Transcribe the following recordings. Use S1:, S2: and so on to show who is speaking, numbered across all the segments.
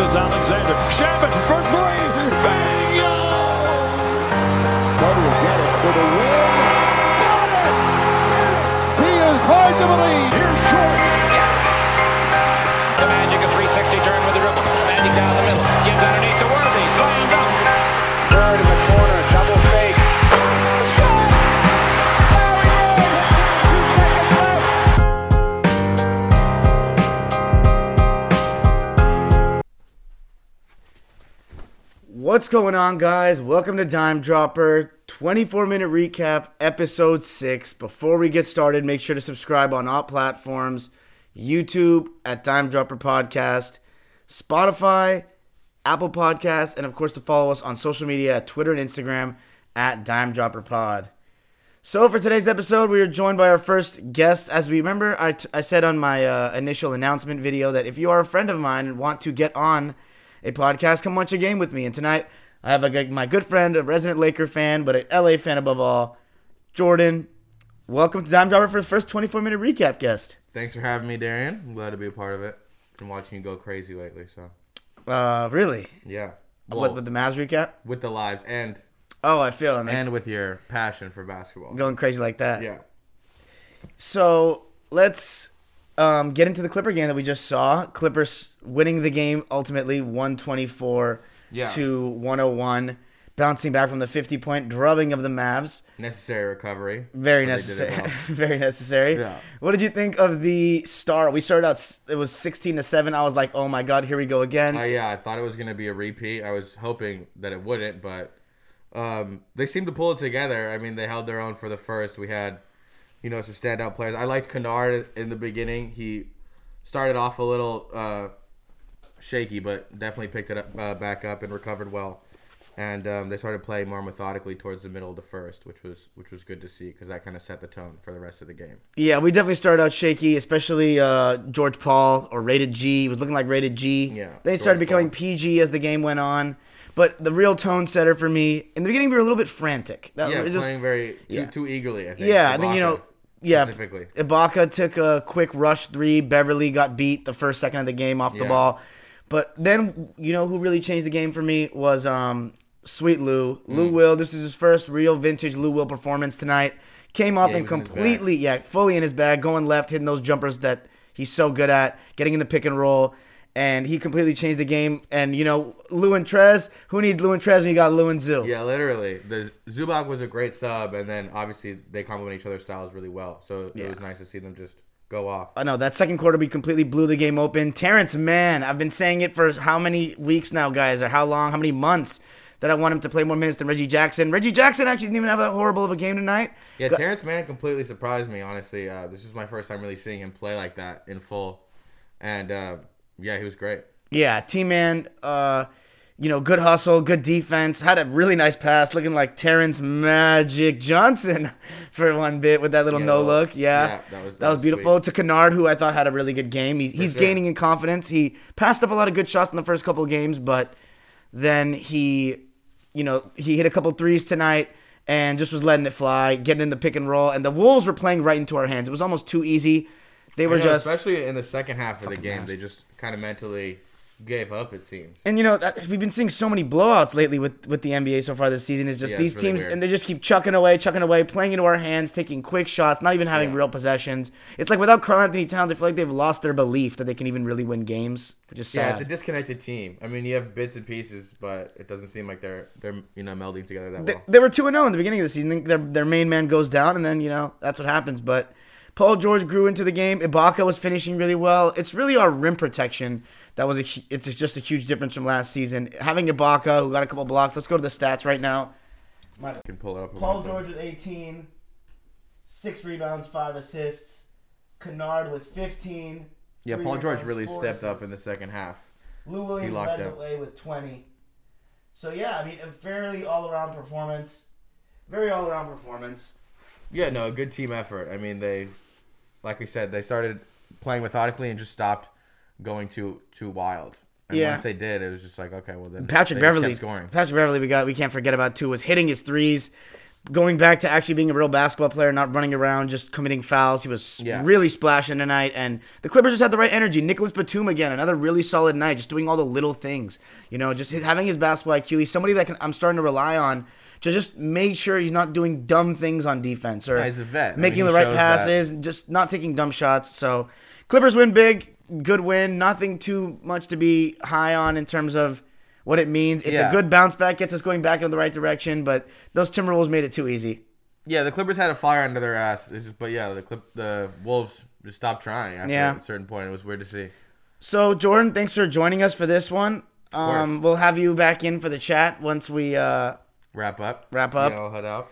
S1: is Alexander. Shabbat
S2: What's going on, guys? Welcome to Dime Dropper 24 minute recap, episode 6. Before we get started, make sure to subscribe on all platforms YouTube at Dime Dropper Podcast, Spotify, Apple Podcast, and of course to follow us on social media at Twitter and Instagram at Dime Dropper Pod. So, for today's episode, we are joined by our first guest. As we remember, I, t- I said on my uh, initial announcement video that if you are a friend of mine and want to get on a podcast, come watch a game with me. And tonight, I have a, my good friend, a resident Laker fan, but an LA fan above all, Jordan. Welcome to Dime Dropper for the first 24 minute recap guest.
S3: Thanks for having me, Darian. I'm glad to be a part of it. Been watching you go crazy lately, so
S2: Uh, really?
S3: yeah.
S2: what, with the Mavs recap?
S3: with the lives and
S2: Oh, I feel it.
S3: and with your passion for basketball.
S2: going crazy like that.
S3: Yeah.
S2: So let's um, get into the Clipper game that we just saw. Clippers winning the game ultimately, 124
S3: Yeah.
S2: to 101, bouncing back from the 50 point drubbing of the Mavs.
S3: Necessary recovery.
S2: Very
S3: But they did it
S2: necessary.
S3: well.
S2: Very necessary.
S3: Yeah.
S2: What did you think of the start? We started out. It was 16 to seven. I was like, oh my god, here we go again.
S3: Uh, yeah, I thought it was gonna be a repeat. I was hoping that it wouldn't, but um, they seemed to pull it together. I mean, they held their own for the first. We had, you know, some standout players. I liked Kennard in the beginning. He started off a little uh, shaky, but definitely picked it up, uh, back up and recovered well. And um, they started playing more methodically towards the middle of the first, which was which was good to see because that kind of set the tone for the rest of the game.
S2: yeah, we definitely started out shaky, especially uh, George Paul or Rated G. He was looking like Rated G.
S3: Yeah,
S2: Then he started becoming
S3: Paul.
S2: PG as the game went on. But the real tone setter for me in the beginning, we were a little bit frantic. That
S3: Yeah,
S2: was just-
S3: playing very too,
S2: yeah.
S3: too eagerly. I think.
S2: Yeah, I think you know. Yeah,
S3: specifically.
S2: Ibaka took a quick rush three. Beverley got beat the first second of the game off the ball, but then you know who really changed the game for me was um Sweet Lou. Lou
S3: Mm.
S2: Will. This is his first real vintage Lou Will performance tonight. Came off
S3: Yeah,
S2: and
S3: in
S2: completely, yeah, fully in his bag, going left, hitting those jumpers that he's so good at, getting in the pick and roll. And he completely changed the game. And you know, Lou and Trez. Who needs Lou and Trez when you got Lou and Zoo?
S3: Yeah, literally. The Zubac was a great sub, and then obviously they complement each other's styles really well. So
S2: Yeah.
S3: it was nice to see them just go off.
S2: I know that second quarter we completely blew the game open. Terrence Mann, I've been saying it for how many weeks now, guys, or how long, how many months that I want him to play more minutes than Reggie Jackson. Reggie Jackson actually didn't even have that horrible of a game tonight.
S3: Yeah,
S2: Go-
S3: Terrence Mann completely surprised me. Honestly, uh, this is my first time really seeing him play like that in full, and uh, yeah, he was great.
S2: Yeah, T Man, uh, you know, good hustle, good defense. Had a really nice pass, looking like Terrence Magic Johnson for one bit with that little
S3: Yeah,
S2: no look. Yeah,
S3: yeah, that was-
S2: that
S3: that
S2: was
S3: was
S2: beautiful.
S3: sweet.
S2: To Kennard, who I thought had a really good game. He, he's
S3: sure.
S2: gaining in confidence. He passed up a lot of good shots in the first couple of games, but then he, you know, he hit a couple threes tonight and just was letting it fly, getting in the pick and roll. And the Wolves were playing right into our hands. It was almost too easy. They were
S3: know,
S2: just
S3: especially in the second half of the game, they just kind of mentally gave up. It seems.
S2: And you know, that- we've been seeing so many blowouts lately with, with the NBA so far this season. Is just
S3: Yeah,
S2: these
S3: really
S2: teams,
S3: weird.
S2: and they just keep chucking away, chucking away, playing into our hands, taking quick shots, not even having
S3: Yeah.
S2: real possessions. It's like without Karl-Anthony Towns, I feel like they've lost their belief that they can even really win games, which is
S3: Yeah,
S2: sad.
S3: it's a disconnected team. I mean, you have bits and pieces, but it doesn't seem like they're they're you know melding together that
S2: they,
S3: well.
S2: they were two and zero in the beginning of the season. Their their main man goes down, and then you know that's what happens. But Paul George grew into the game. Ibaka was finishing really well. It's really our rim protection that was a. It's just a huge difference from last season. Having Ibaka, who got a couple blocks. Let's go to the stats right now. My
S3: Can pull it up.
S2: Paul. George with 18, six rebounds, five assists. Kennard with 15.
S3: Yeah, Paul George really stepped up in the second half.
S2: Lou Williams led the
S3: up.
S2: way with 20. So yeah, I mean, a fairly all-around performance. Very all-around performance.
S3: Yeah, no, a good team effort. I mean, they, like we said, they started playing methodically and just stopped going too too wild. And
S2: Yeah.
S3: once they did, it was just like, okay, well then
S2: Patrick
S3: Beverley. scoring.
S2: Patrick Beverley, we got we can't forget about too. Was hitting his threes. going back to actually being a real basketball player, not running around just committing fouls. He was
S3: Yeah.
S2: really splashing tonight, and the Clippers just had the right energy. Nicholas Batum again, another really solid night, just doing all the little things. You know, just his- having his basketball IQ. He's somebody that can, I'm starting to rely on to just make sure he's not doing dumb things on defense or
S3: Yeah, vet. I
S2: making
S3: mean,
S2: the right passes, and just not taking dumb shots. So Clippers win big, good win. Nothing too much to be high on in terms of what it means. It's a good bounce back, gets us going back in the right direction, but those Timberwolves made it too easy.
S3: Yeah, the Clippers had a fire under their ass. Just, but yeah, the Clip, the Wolves just stopped trying after
S2: Yeah.
S3: a certain point. It was weird to see.
S2: So Jordan, thanks for joining us for this one. Um, we'll have you back in for the chat once we uh,
S3: Wrap up.
S2: Wrap up.
S3: Yeah, I'll head out.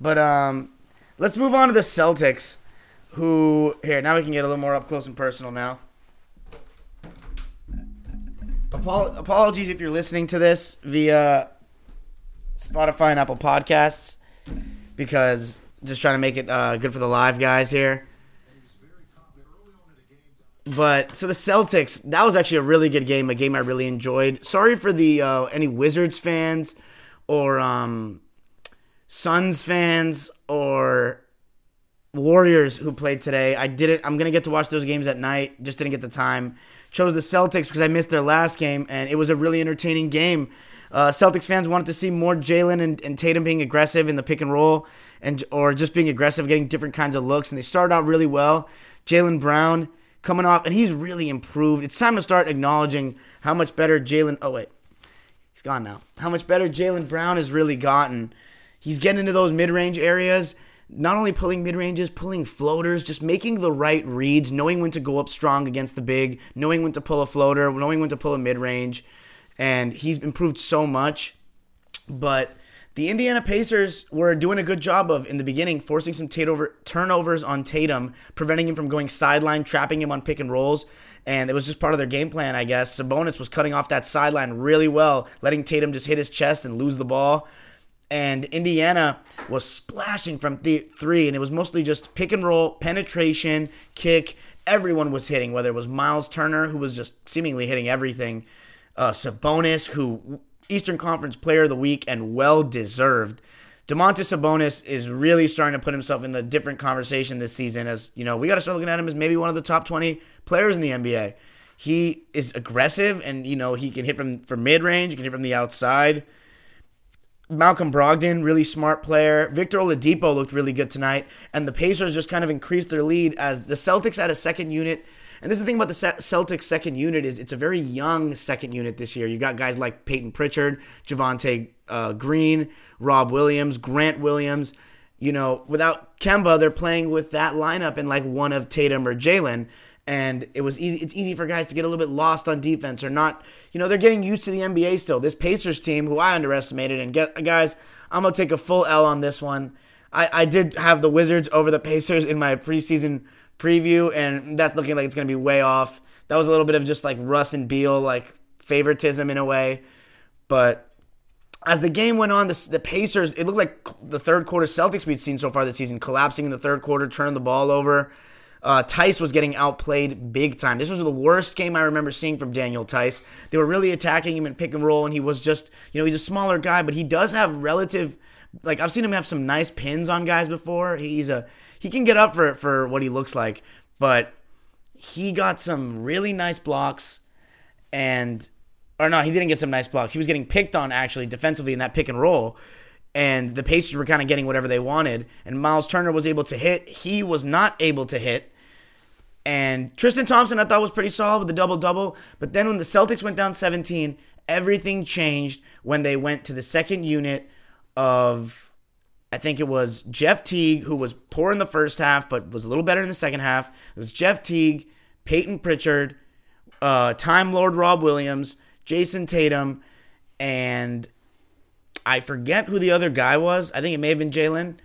S2: But um, let's move on to the Celtics, who here now we can get a little more up close and personal now. Apol- apologies if you're listening to this via Spotify and Apple Podcasts, because just trying to make it uh, good for the live guys here. But so the Celtics, that was actually a really good game, a game I really enjoyed. Sorry for the uh, any Wizards fans or um, Suns fans or Warriors who played today. I didn't. I'm gonna get to watch those games at night. Just didn't get the time. Chose the Celtics because I missed their last game, and it was a really entertaining game. Uh, Celtics fans wanted to see more Jaylen and, and Tatum being aggressive in the pick and roll, and or just being aggressive, getting different kinds of looks. And they started out really well. Jaylen Brown coming off, and he's really improved. It's time to start acknowledging how much better Jaylen. Oh wait, he's gone now. How much better Jaylen Brown has really gotten. He's getting into those mid range areas, not only pulling mid ranges, pulling floaters, just making the right reads, knowing when to go up strong against the big, knowing when to pull a floater, knowing when to pull a mid range. And he's improved so much. But the Indiana Pacers were doing a good job of, in the beginning, forcing some takeover, turnovers on Tatum, preventing him from going sideline, trapping him on pick and rolls. And it was just part of their game plan, I guess. Sabonis was cutting off that sideline really well, letting Tatum just hit his chest and lose the ball. And Indiana was splashing from th- three, and it was mostly just pick and roll, penetration, kick. Everyone was hitting, whether it was Myles Turner, who was just seemingly hitting everything, uh, Sabonis, who Eastern Conference Player of the Week and well deserved. Domantas Sabonis is really starting to put himself in a different conversation this season. As you know, we got to start looking at him as maybe one of the top twenty players in the NBA. He is aggressive, and you know he can hit from from mid range. He can hit from the outside. Malcolm Brogdon, really smart player. Victor Oladipo looked really good tonight, and the Pacers just kind of increased their lead as the Celtics had a second unit. And this is the thing about the Celtics second unit is it's a very young second unit this year. You got guys like Peyton Pritchard, Javonte uh, Green, Rob Williams, Grant Williams. You know, without Kemba, they're playing with that lineup and like one of Tatum or Jaylen and it was easy it's easy for guys to get a little bit lost on defense or not you know they're getting used to the NBA still this Pacers team who I underestimated and get guys I'm gonna take a full L on this one I, I did have the Wizards over the Pacers in my preseason preview and that's looking like it's gonna be way off that was a little bit of just like Russ and Beal like favoritism in a way but as the game went on, the, the Pacers, it looked like the third quarter Celtics we'd seen so far this season, collapsing in the third quarter, turning the ball over. Uh, Theis was getting outplayed big time. This was the worst game I remember seeing from Daniel Theis. They were really attacking him in pick and roll, and he was just, you know, he's a smaller guy, but he does have relative, like I've seen him have some nice pins on guys before. He's a, he can get up for it for what he looks like, but he got some really nice blocks, and or no, he didn't get some nice blocks. He was getting picked on actually defensively in that pick and roll. And the Pacers were kind of getting whatever they wanted. And Myles Turner was able to hit. He was not able to hit. And Tristan Thompson, I thought, was pretty solid with the double double. But then when the Celtics went down 17, everything changed when they went to the second unit of, I think it was Jeff Teague, who was poor in the first half, but was a little better in the second half. It was Jeff Teague, Peyton Pritchard, uh, Time Lord Rob Williams, Jayson Tatum, and I forget who the other guy was. I think it may have been Jaylen,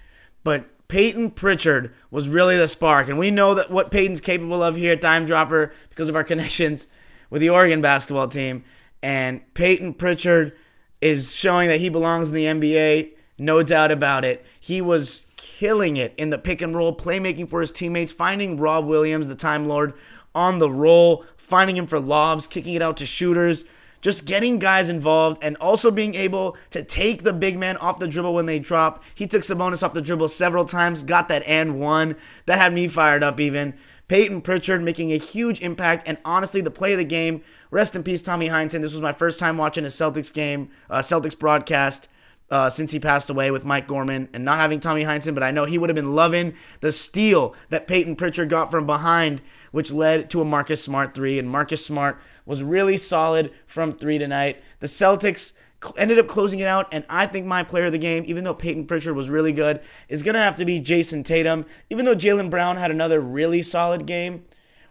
S2: but Peyton Pritchard was really the spark, and we know that what Peyton's capable of here at Dime Dropper because of our connections with the Oregon basketball team. And Peyton Pritchard is showing that he belongs in the NBA, no doubt about it. He was killing it in the pick and roll, playmaking for his teammates, finding Rob Williams, the Time Lord, on the roll, finding him for lobs, kicking it out to shooters just getting guys involved and also being able to take the big man off the dribble when they drop. He took Sabonis off the dribble several times, got that and one. That had me fired up even. Peyton Pritchard making a huge impact, and honestly, the play of the game. Rest in peace, Tommy Heinsohn. This was my first time watching a Celtics game, uh, Celtics broadcast. Uh, since he passed away with Mike Gorman and not having Tommy Heinsohn, but I know he would have been loving the steal that Peyton Pritchard got from behind, which led to a Marcus Smart three. And Marcus Smart was really solid from three tonight. The Celtics ended up closing it out, and I think my player of the game, even though Peyton Pritchard was really good, is going to have to be Jayson Tatum. Even though Jaylen Brown had another really solid game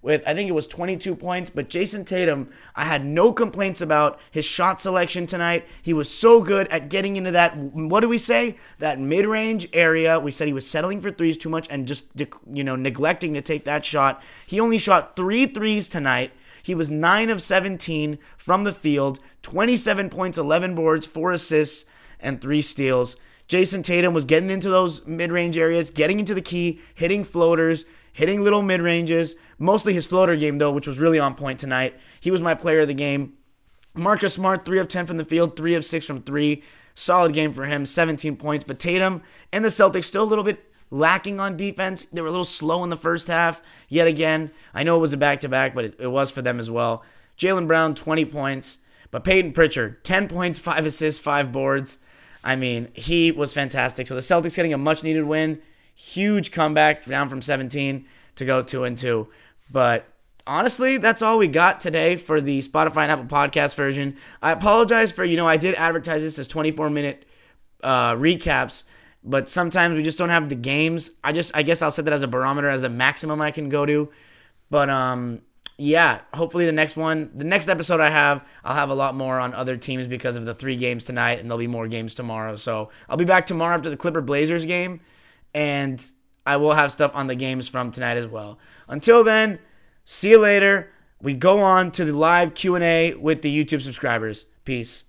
S2: with, I think it was 22 points, but Jayson Tatum, I had no complaints about his shot selection tonight. He was so good at getting into that, what do we say? That mid range area. We said he was settling for threes too much and just, you know, neglecting to take that shot. He only shot three threes tonight he was 9 of 17 from the field, 27 points, 11 boards, 4 assists, and 3 steals. Jayson Tatum was getting into those mid range areas, getting into the key, hitting floaters, hitting little mid ranges. Mostly his floater game, though, which was really on point tonight. He was my player of the game. Marcus Smart, 3 of 10 from the field, 3 of 6 from 3. Solid game for him, 17 points. But Tatum and the Celtics still a little bit lacking on defense. They were a little slow in the first half, yet again. I know it was a back to back, but it, it, was for them as well. Jaylen Brown, 20 points. But Peyton Pritchard, 10 points, 5 assists, 5 boards. I mean, he was fantastic. So the Celtics getting a much needed win. Huge comeback down from 17 to go 2 and 2. But honestly, that's all we got today for the Spotify and Apple podcast version. I apologize for, you know, I did advertise this as 24 minute uh, recaps but sometimes we just don't have the games. I just I guess I'll set that as a barometer as the maximum I can go to. But um yeah, hopefully the next one, the next episode I have, I'll have a lot more on other teams because of the three games tonight and there'll be more games tomorrow. So, I'll be back tomorrow after the Clipper Blazers game and I will have stuff on the games from tonight as well. Until then, see you later. We go on to the live Q&A with the YouTube subscribers. Peace.